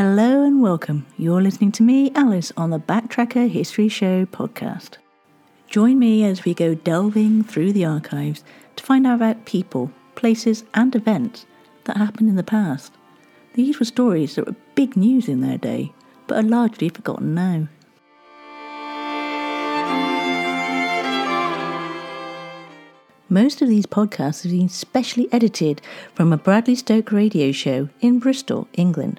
Hello and welcome. You're listening to me, Alice, on the Backtracker History Show podcast. Join me as we go delving through the archives to find out about people, places, and events that happened in the past. These were stories that were big news in their day, but are largely forgotten now. Most of these podcasts have been specially edited from a Bradley Stoke radio show in Bristol, England.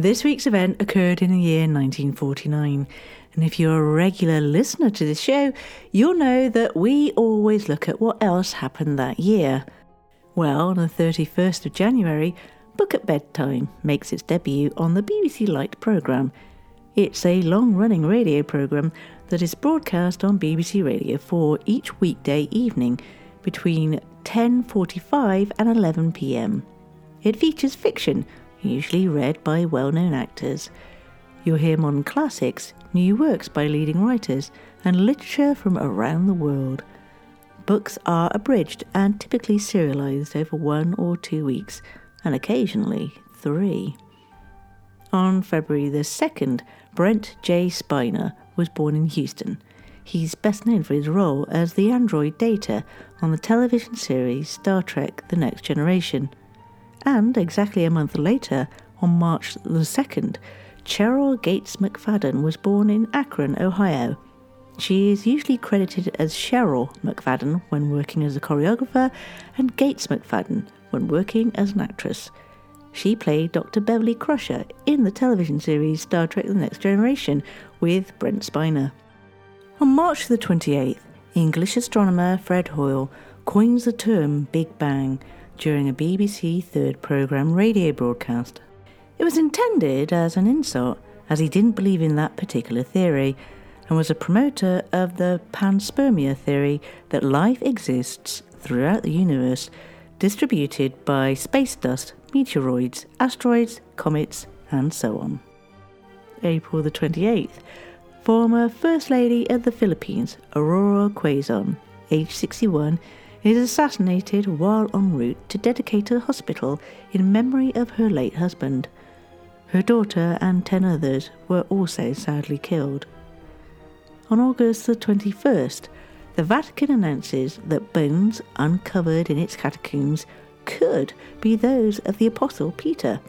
This week's event occurred in the year 1949, and if you're a regular listener to this show, you'll know that we always look at what else happened that year. Well, on the 31st of January, Book at Bedtime makes its debut on the BBC Light programme. It's a long running radio programme that is broadcast on BBC Radio 4 each weekday evening between 10:45 and 11 p.m. It features fiction usually read by well known actors. You'll hear modern classics, new works by leading writers, and literature from around the world. Books are abridged and typically serialized over one or two weeks, and occasionally three. On February the 2nd, Brent J. Spiner was born in Houston. He's best known for his role as the android Data on the television series Star Trek The Next Generation. And exactly a month later, on March the 2nd, Cheryl Gates McFadden was born in Akron, Ohio. She is usually credited as Cheryl McFadden when working as a choreographer and Gates McFadden when working as an actress. She played Dr. Beverly Crusher in the television series Star Trek The Next Generation with Brent Spiner. On March the 28th, English astronomer Fred Hoyle coins the term Big Bang during a BBC Third programme radio broadcast. It was intended as an insult, as he didn't believe in that particular theory and was a promoter of the panspermia theory that life exists throughout the universe, distributed by space dust, meteoroids, asteroids, comets, and so on. April the 28th, former First Lady of the Philippines, Aurora Quezon, aged 61, is assassinated while en route to dedicate a hospital in memory of her late husband. Her daughter and ten others were also sadly killed. On August the 21st, the Vatican announces that bones uncovered in its catacombs could be those of the Apostle Peter.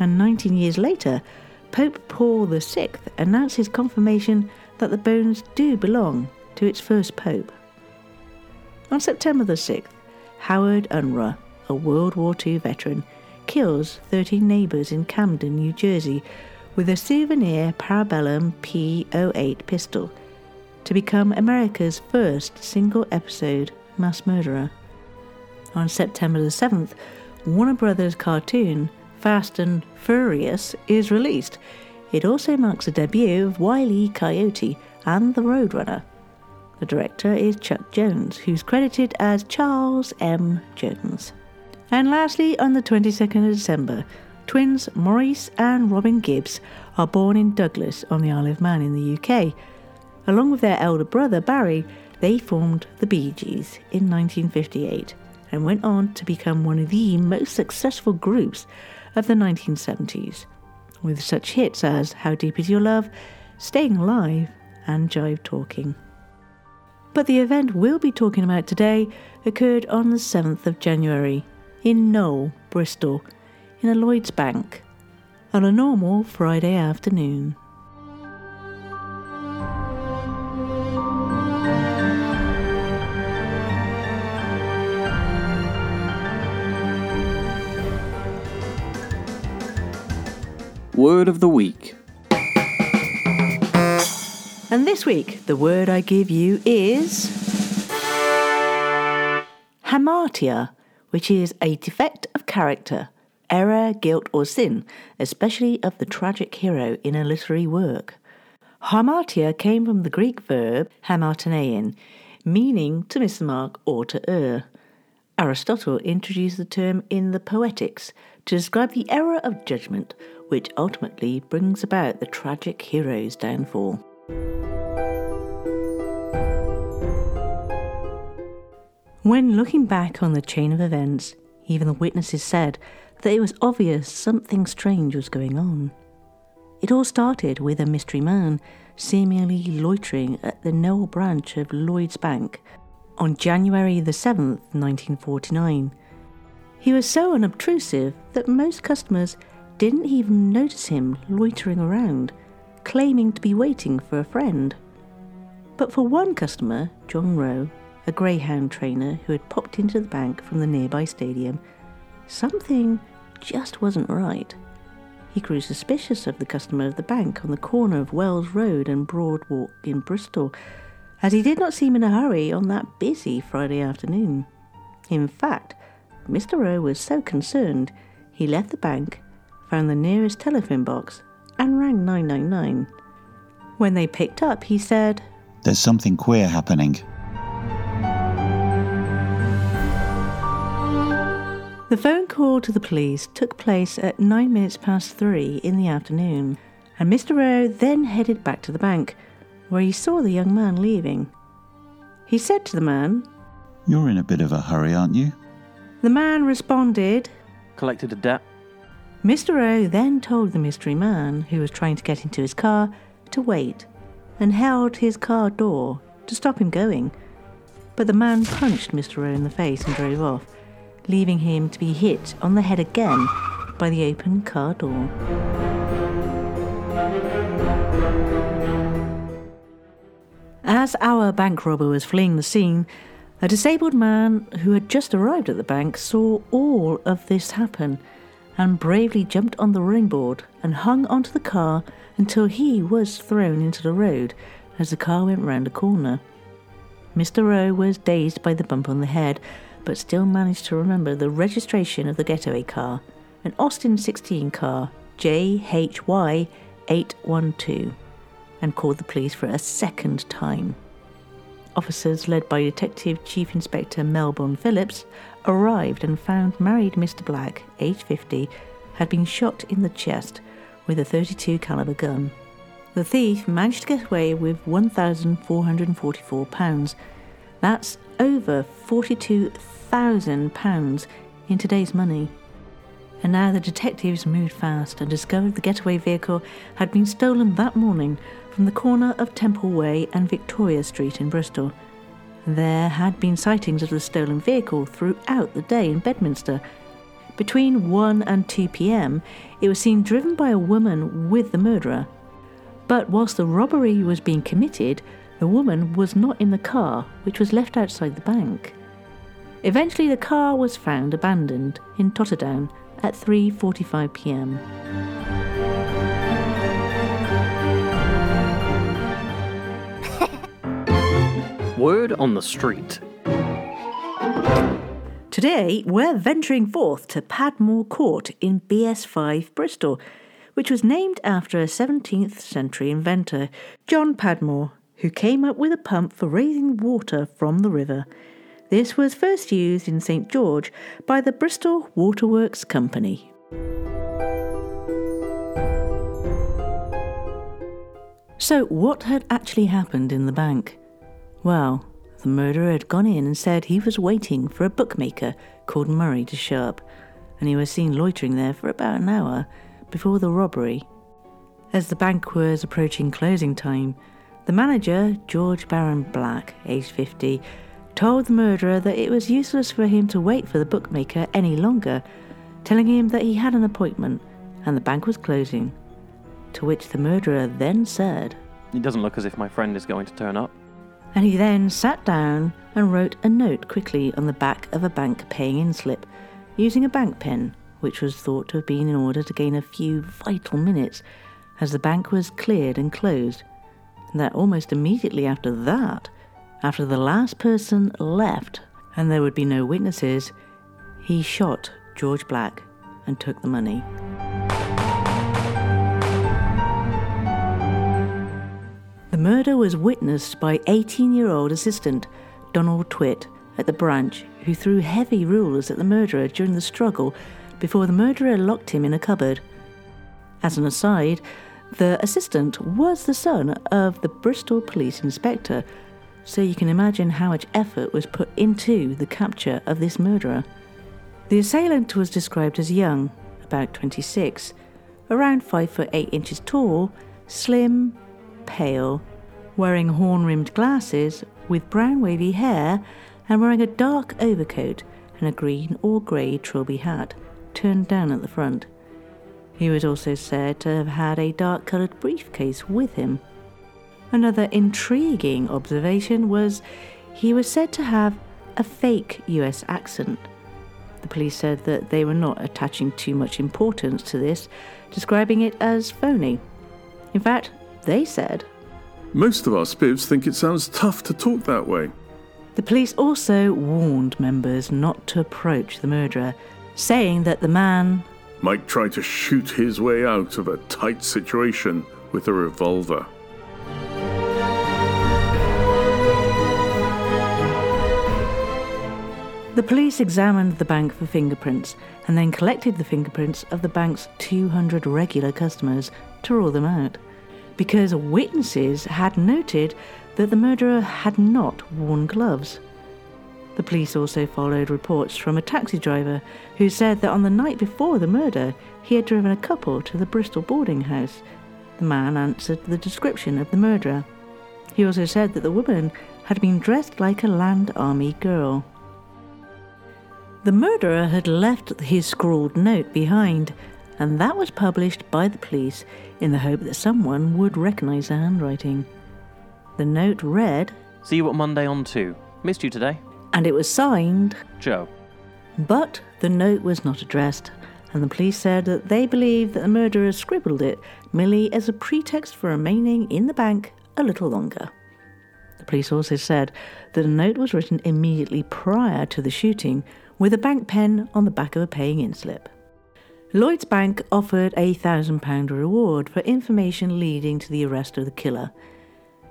And 19 years later, Pope Paul VI announces confirmation that the bones do belong to its first pope. On September the 6th, Howard Unruh, a World War II veteran, kills 13 neighbours in Camden, New Jersey, with a souvenir Parabellum P08 pistol to become America's first single episode mass murderer. On September the 7th, Warner Brothers cartoon Fast and Furry-ous is released. It also marks the debut of Wile E. Coyote and the Roadrunner. The director is Chuck Jones, who's credited as Charles M. Jones. And lastly, on the 22nd of December, twins Maurice and Robin Gibbs are born in Douglas on the Isle of Man in the UK. Along with their elder brother Barry, they formed the Bee Gees in 1958 and went on to become one of the most successful groups of the 1970s, with such hits as How Deep Is Your Love, Staying Alive, and Jive Talking. But the event we'll be talking about today occurred on the 7th of January in Knowle, Bristol, in a Lloyd's Bank, on a normal Friday afternoon. Word of the Week and this week, the word I give you is. hamartia, which is a defect of character, error, guilt, or sin, especially of the tragic hero in a literary work. Hamartia came from the Greek verb hamartanein, meaning to miss the mark or to err. Aristotle introduced the term in the Poetics to describe the error of judgment which ultimately brings about the tragic hero's downfall. When looking back on the chain of events, even the witnesses said that it was obvious something strange was going on. It all started with a mystery man seemingly loitering at the Knowle branch of Lloyds Bank on January the 7th, 1949. He was so unobtrusive that most customers didn't even notice him loitering around, claiming to be waiting for a friend. But for one customer, John Rowe, a greyhound trainer who had popped into the bank from the nearby stadium, something just wasn't right. He grew suspicious of the customer of the bank on the corner of Wells Road and Broad Walk in Bristol, as he did not seem in a hurry on that busy Friday afternoon. In fact, Mr. Rowe was so concerned he left the bank, found the nearest telephone box, and rang 999. When they picked up, he said, There's something queer happening. The phone call to the police took place at nine minutes past three in the afternoon, and Mr. Rowe then headed back to the bank, where he saw the young man leaving. He said to the man, You're in a bit of a hurry, aren't you? The man responded, Collected a debt. Mr. Rowe then told the mystery man, who was trying to get into his car, to wait, and held his car door to stop him going. But the man punched Mr. Rowe in the face and drove off leaving him to be hit on the head again by the open car door. As our bank robber was fleeing the scene, a disabled man who had just arrived at the bank saw all of this happen and bravely jumped on the running board and hung onto the car until he was thrown into the road as the car went round a corner. Mr. Rowe was dazed by the bump on the head but still managed to remember the registration of the getaway car, an Austin 16 car, JHY 812, and called the police for a second time. Officers, led by Detective Chief Inspector Melbourne Phillips, arrived and found married Mr. Black, age 50, had been shot in the chest with a 32 caliber gun. The thief managed to get away with £1,444. That's over £42,000 in today's money. And now the detectives moved fast and discovered the getaway vehicle had been stolen that morning from the corner of Temple Way and Victoria Street in Bristol. There had been sightings of the stolen vehicle throughout the day in Bedminster. Between 1 and 2 pm, it was seen driven by a woman with the murderer. But whilst the robbery was being committed, the woman was not in the car, which was left outside the bank. Eventually, the car was found abandoned in Totterdown at 3:45 p.m. Word on the street. Today, we're venturing forth to Padmore Court in BS5 Bristol, which was named after a 17th century inventor, John Padmore, who came up with a pump for raising water from the river. This was first used in St George by the Bristol Waterworks Company. So, what had actually happened in the bank? Well, the murderer had gone in and said he was waiting for a bookmaker called Murray to show up, and he was seen loitering there for about an hour before the robbery. As the bank was approaching closing time, the manager, George Baron Black, aged 50, told the murderer that it was useless for him to wait for the bookmaker any longer, telling him that he had an appointment and the bank was closing. To which the murderer then said, It doesn't look as if my friend is going to turn up. And he then sat down and wrote a note quickly on the back of a bank paying in slip, using a bank pen which was thought to have been in order to gain a few vital minutes as the bank was cleared and closed. And that almost immediately after that, after the last person left and there would be no witnesses, he shot George Black and took the money. Murder was witnessed by 18 year old assistant Donald Twitt at the branch, who threw heavy rulers at the murderer during the struggle before the murderer locked him in a cupboard. As an aside, the assistant was the son of the Bristol police inspector, so you can imagine how much effort was put into the capture of this murderer. The assailant was described as young, about 26, around 5 foot 8 inches tall, slim, pale, wearing horn rimmed glasses with brown wavy hair and wearing a dark overcoat and a green or grey trilby hat turned down at the front. He was also said to have had a dark coloured briefcase with him. Another intriguing observation was he was said to have a fake US accent. The police said that they were not attaching too much importance to this, describing it as phony. In fact, they said Most of our spivs think it sounds tough to talk that way. The police also warned members not to approach the murderer, saying that the man Might try to shoot his way out of a tight situation with a revolver. The police examined the bank for fingerprints and then collected the fingerprints of the bank's 200 regular customers to rule them out, because witnesses had noted that the murderer had not worn gloves. The police also followed reports from a taxi driver who said that on the night before the murder, he had driven a couple to the Bristol boarding house. The man answered the description of the murderer. He also said that the woman had been dressed like a Land Army girl. The murderer had left his scrawled note behind, and that was published by the police in the hope that someone would recognize the handwriting. The note read, See you at Monday on 2. Missed you today. and it was signed, Joe. but the note was not addressed, and the police said that they believed that the murderer scribbled it merely as a pretext for remaining in the bank a little longer. The police also said that the note was written immediately prior to the shooting with a bank pen on the back of a paying in slip. Lloyd's Bank offered a £1,000 reward for information leading to the arrest of the killer.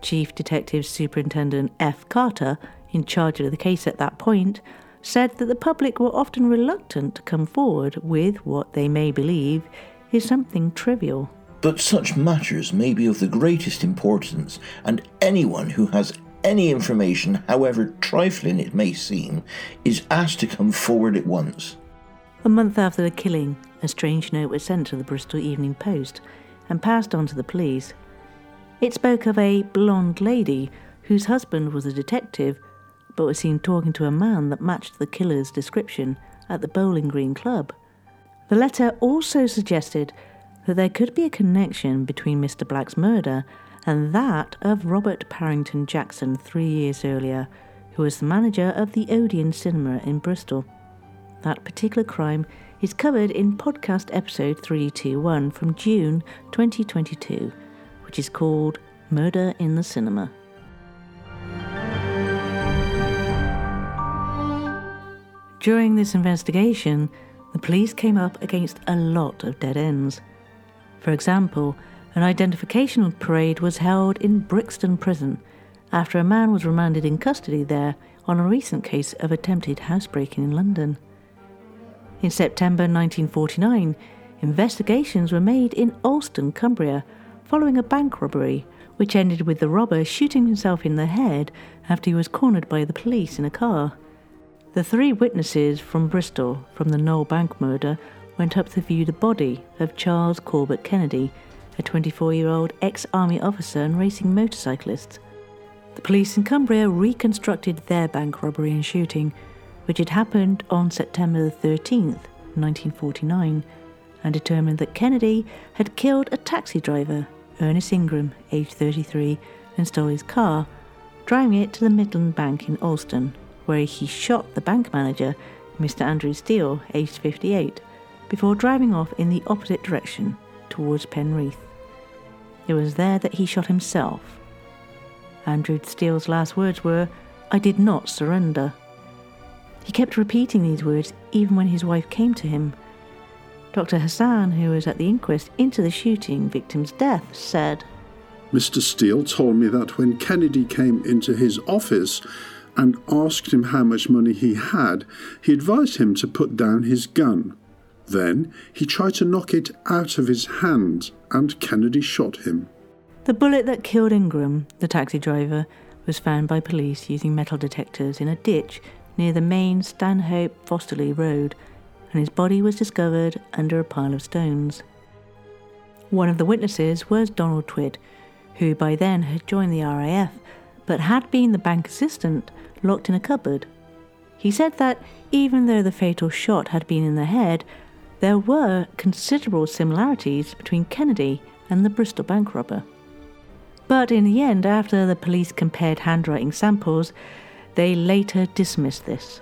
Chief Detective Superintendent F. Carter, in charge of the case at that point, said that the public were often reluctant to come forward with what they may believe is something trivial. But such matters may be of the greatest importance, and anyone who has any information, however trifling it may seem, is asked to come forward at once. A month after the killing, a strange note was sent to the Bristol Evening Post and passed on to the police. It spoke of a blonde lady whose husband was a detective but was seen talking to a man that matched the killer's description at the Bowling Green Club. The letter also suggested that there could be a connection between Mr. Black's murder and that of Robert Parrington Jackson three years earlier, who was the manager of the Odeon Cinema in Bristol. That particular crime is covered in podcast episode 321 from June 2022, which is called Murder in the Cinema. During this investigation, the police came up against a lot of dead ends. For example, an identification parade was held in Brixton Prison after a man was remanded in custody there on a recent case of attempted housebreaking in London. In September 1949, investigations were made in Alston, Cumbria, following a bank robbery, which ended with the robber shooting himself in the head after he was cornered by the police in a car. The three witnesses from Bristol from the Knowle Bank murder went up to view the body of Charles Corbett Kennedy, a 24 year old ex army officer and racing motorcyclist. The police in Cumbria reconstructed their bank robbery and shooting, which had happened on September 13, 1949, and determined that Kennedy had killed a taxi driver, Ernest Ingram, aged 33, and stole his car, driving it to the Midland Bank in Alston, where he shot the bank manager, Mr. Andrew Steele, aged 58. before driving off in the opposite direction towards Penrith. It was there that he shot himself. Andrew Steele's last words were, I did not surrender. He kept repeating these words even when his wife came to him. Dr. Hassan, who was at the inquest into the shooting victim's death, said, Mr. Steele told me that when Kennedy came into his office and asked him how much money he had, he advised him to put down his gun. Then he tried to knock it out of his hand, and Kennedy shot him. The bullet that killed Ingram, the taxi driver, was found by police using metal detectors in a ditch near the main Stanhope Frosterley Road, and his body was discovered under a pile of stones. One of the witnesses was Donald Twid, who by then had joined the RAF but had been the bank assistant locked in a cupboard. He said that even though the fatal shot had been in the head, there were considerable similarities between Kennedy and the Bristol bank robber. But in the end, after the police compared handwriting samples, they later dismissed this.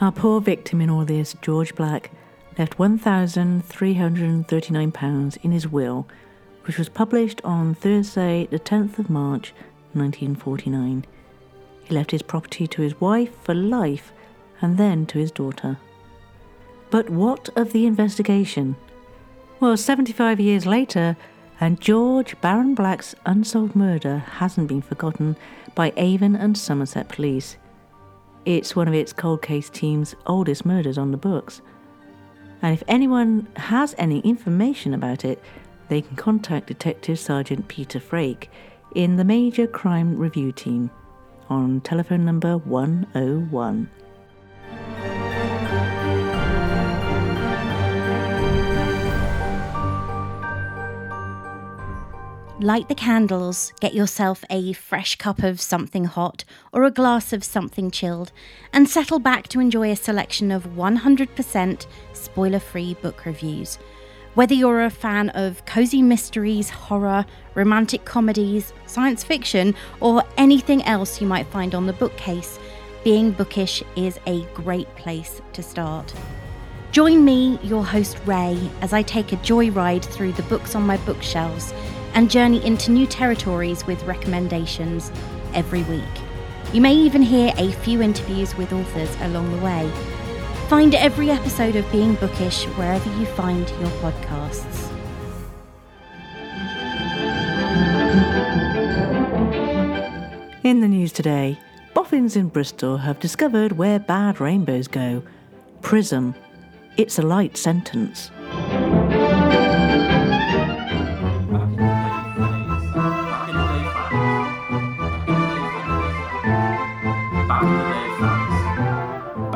Our poor victim in all this, George Black, left £1,339 in his will, which was published on Thursday, the 10th of March 1949. He left his property to his wife for life and then to his daughter. But what of the investigation? Well, 75 years later, and George Baron Black's unsolved murder hasn't been forgotten by Avon and Somerset Police. It's one of its cold case team's oldest murders on the books. And if anyone has any information about it, they can contact Detective Sergeant Peter Frake in the Major Crime Review Team on telephone number 101. Light the candles, get yourself a fresh cup of something hot or a glass of something chilled, and settle back to enjoy a selection of 100% spoiler free book reviews. Whether you're a fan of cozy mysteries, horror, romantic comedies, science fiction, or anything else you might find on the bookcase, Being Bookish is a great place to start. Join me, your host Ray, as I take a joyride through the books on my bookshelves and journey into new territories with recommendations every week. You may even hear a few interviews with authors along the way. Find every episode of Being Bookish wherever you find your podcasts. In the news today, boffins in Bristol have discovered where bad rainbows go. Prism. It's a light sentence.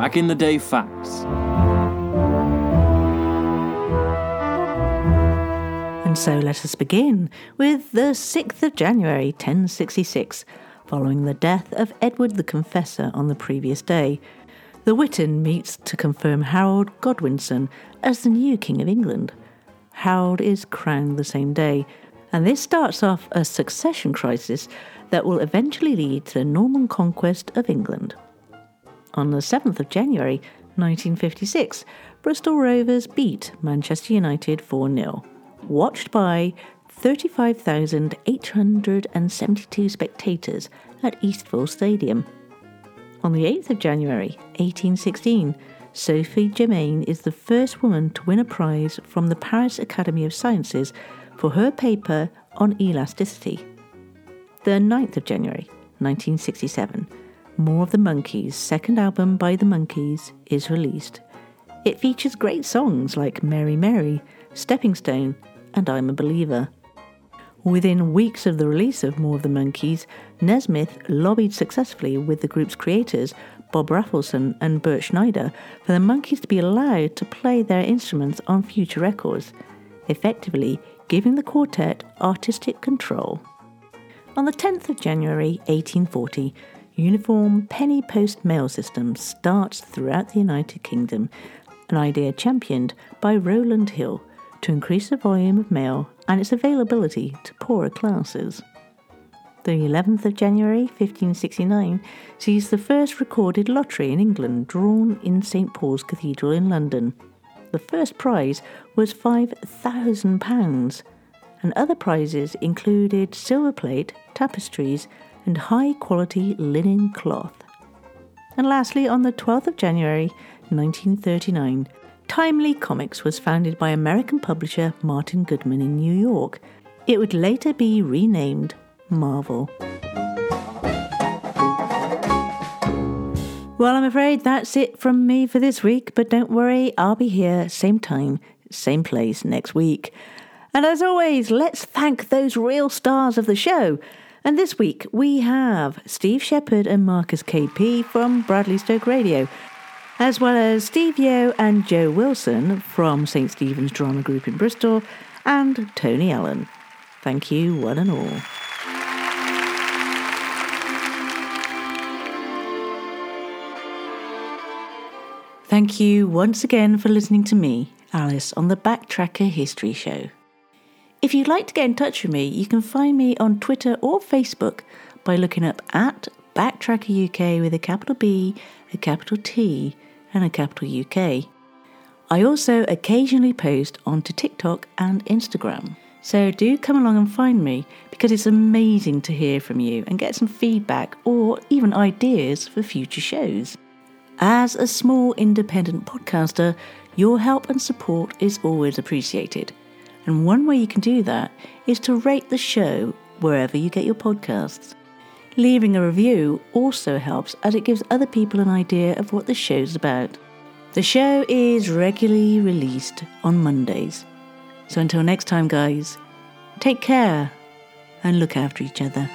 Back in the day facts. And so let us begin with the 6th of January 1066, following the death of Edward the Confessor on the previous day. The Witan meets to confirm Harold Godwinson as the new King of England. Harold is crowned the same day, and this starts off a succession crisis that will eventually lead to the Norman conquest of England. On the 7th of January 1956, Bristol Rovers beat Manchester United 4 0, watched by 35,872 spectators at Eastville Stadium. On the 8th of January 1816, Sophie Germain is the first woman to win a prize from the Paris Academy of Sciences for her paper on elasticity. The 9th of January 1967, more of the Monkees, second album by the Monkees, is released. It features great songs like Mary Mary, Stepping Stone, and I'm a Believer. Within weeks of the release of More of the Monkees, Nesmith lobbied successfully with the group's creators, Bob Rafelson and Bert Schneider, for the Monkees to be allowed to play their instruments on future records, effectively giving the quartet artistic control. On the 10th of January 1840, uniform penny post mail system starts throughout the United Kingdom, an idea championed by Rowland Hill to increase the volume of mail and its availability to poorer classes. The 11th of January 1569 sees the first recorded lottery in England drawn in St Paul's Cathedral in London. The first prize was £5,000, and other prizes included silver plate, tapestries, and high quality linen cloth. And lastly, on the 12th of January 1939, Timely Comics was founded by American publisher Martin Goodman in New York. It would later be renamed Marvel. Well, I'm afraid that's it from me for this week, but don't worry, I'll be here same time, same place next week. And as always, let's thank those real stars of the show. And this week we have Steve Sheperd and Marcus KP from Bradley Stoke Radio, as well as Steve Yeo and Joe Wilson from St. Stephen's Drama Group in Bristol, and Tony Allen. Thank you, one and all. Thank you once again for listening to me, Alice, on the Backtracker History Show. If you'd like to get in touch with me, you can find me on Twitter or Facebook by looking up at Backtracker UK with a capital B, a capital T, and a capital UK. I also occasionally post onto TikTok and Instagram. So do come along and find me because it's amazing to hear from you and get some feedback or even ideas for future shows. As a small independent podcaster, your help and support is always appreciated. And one way you can do that is to rate the show wherever you get your podcasts. Leaving a review also helps as it gives other people an idea of what the show's about. The show is regularly released on Mondays. So until next time, guys, take care and look after each other.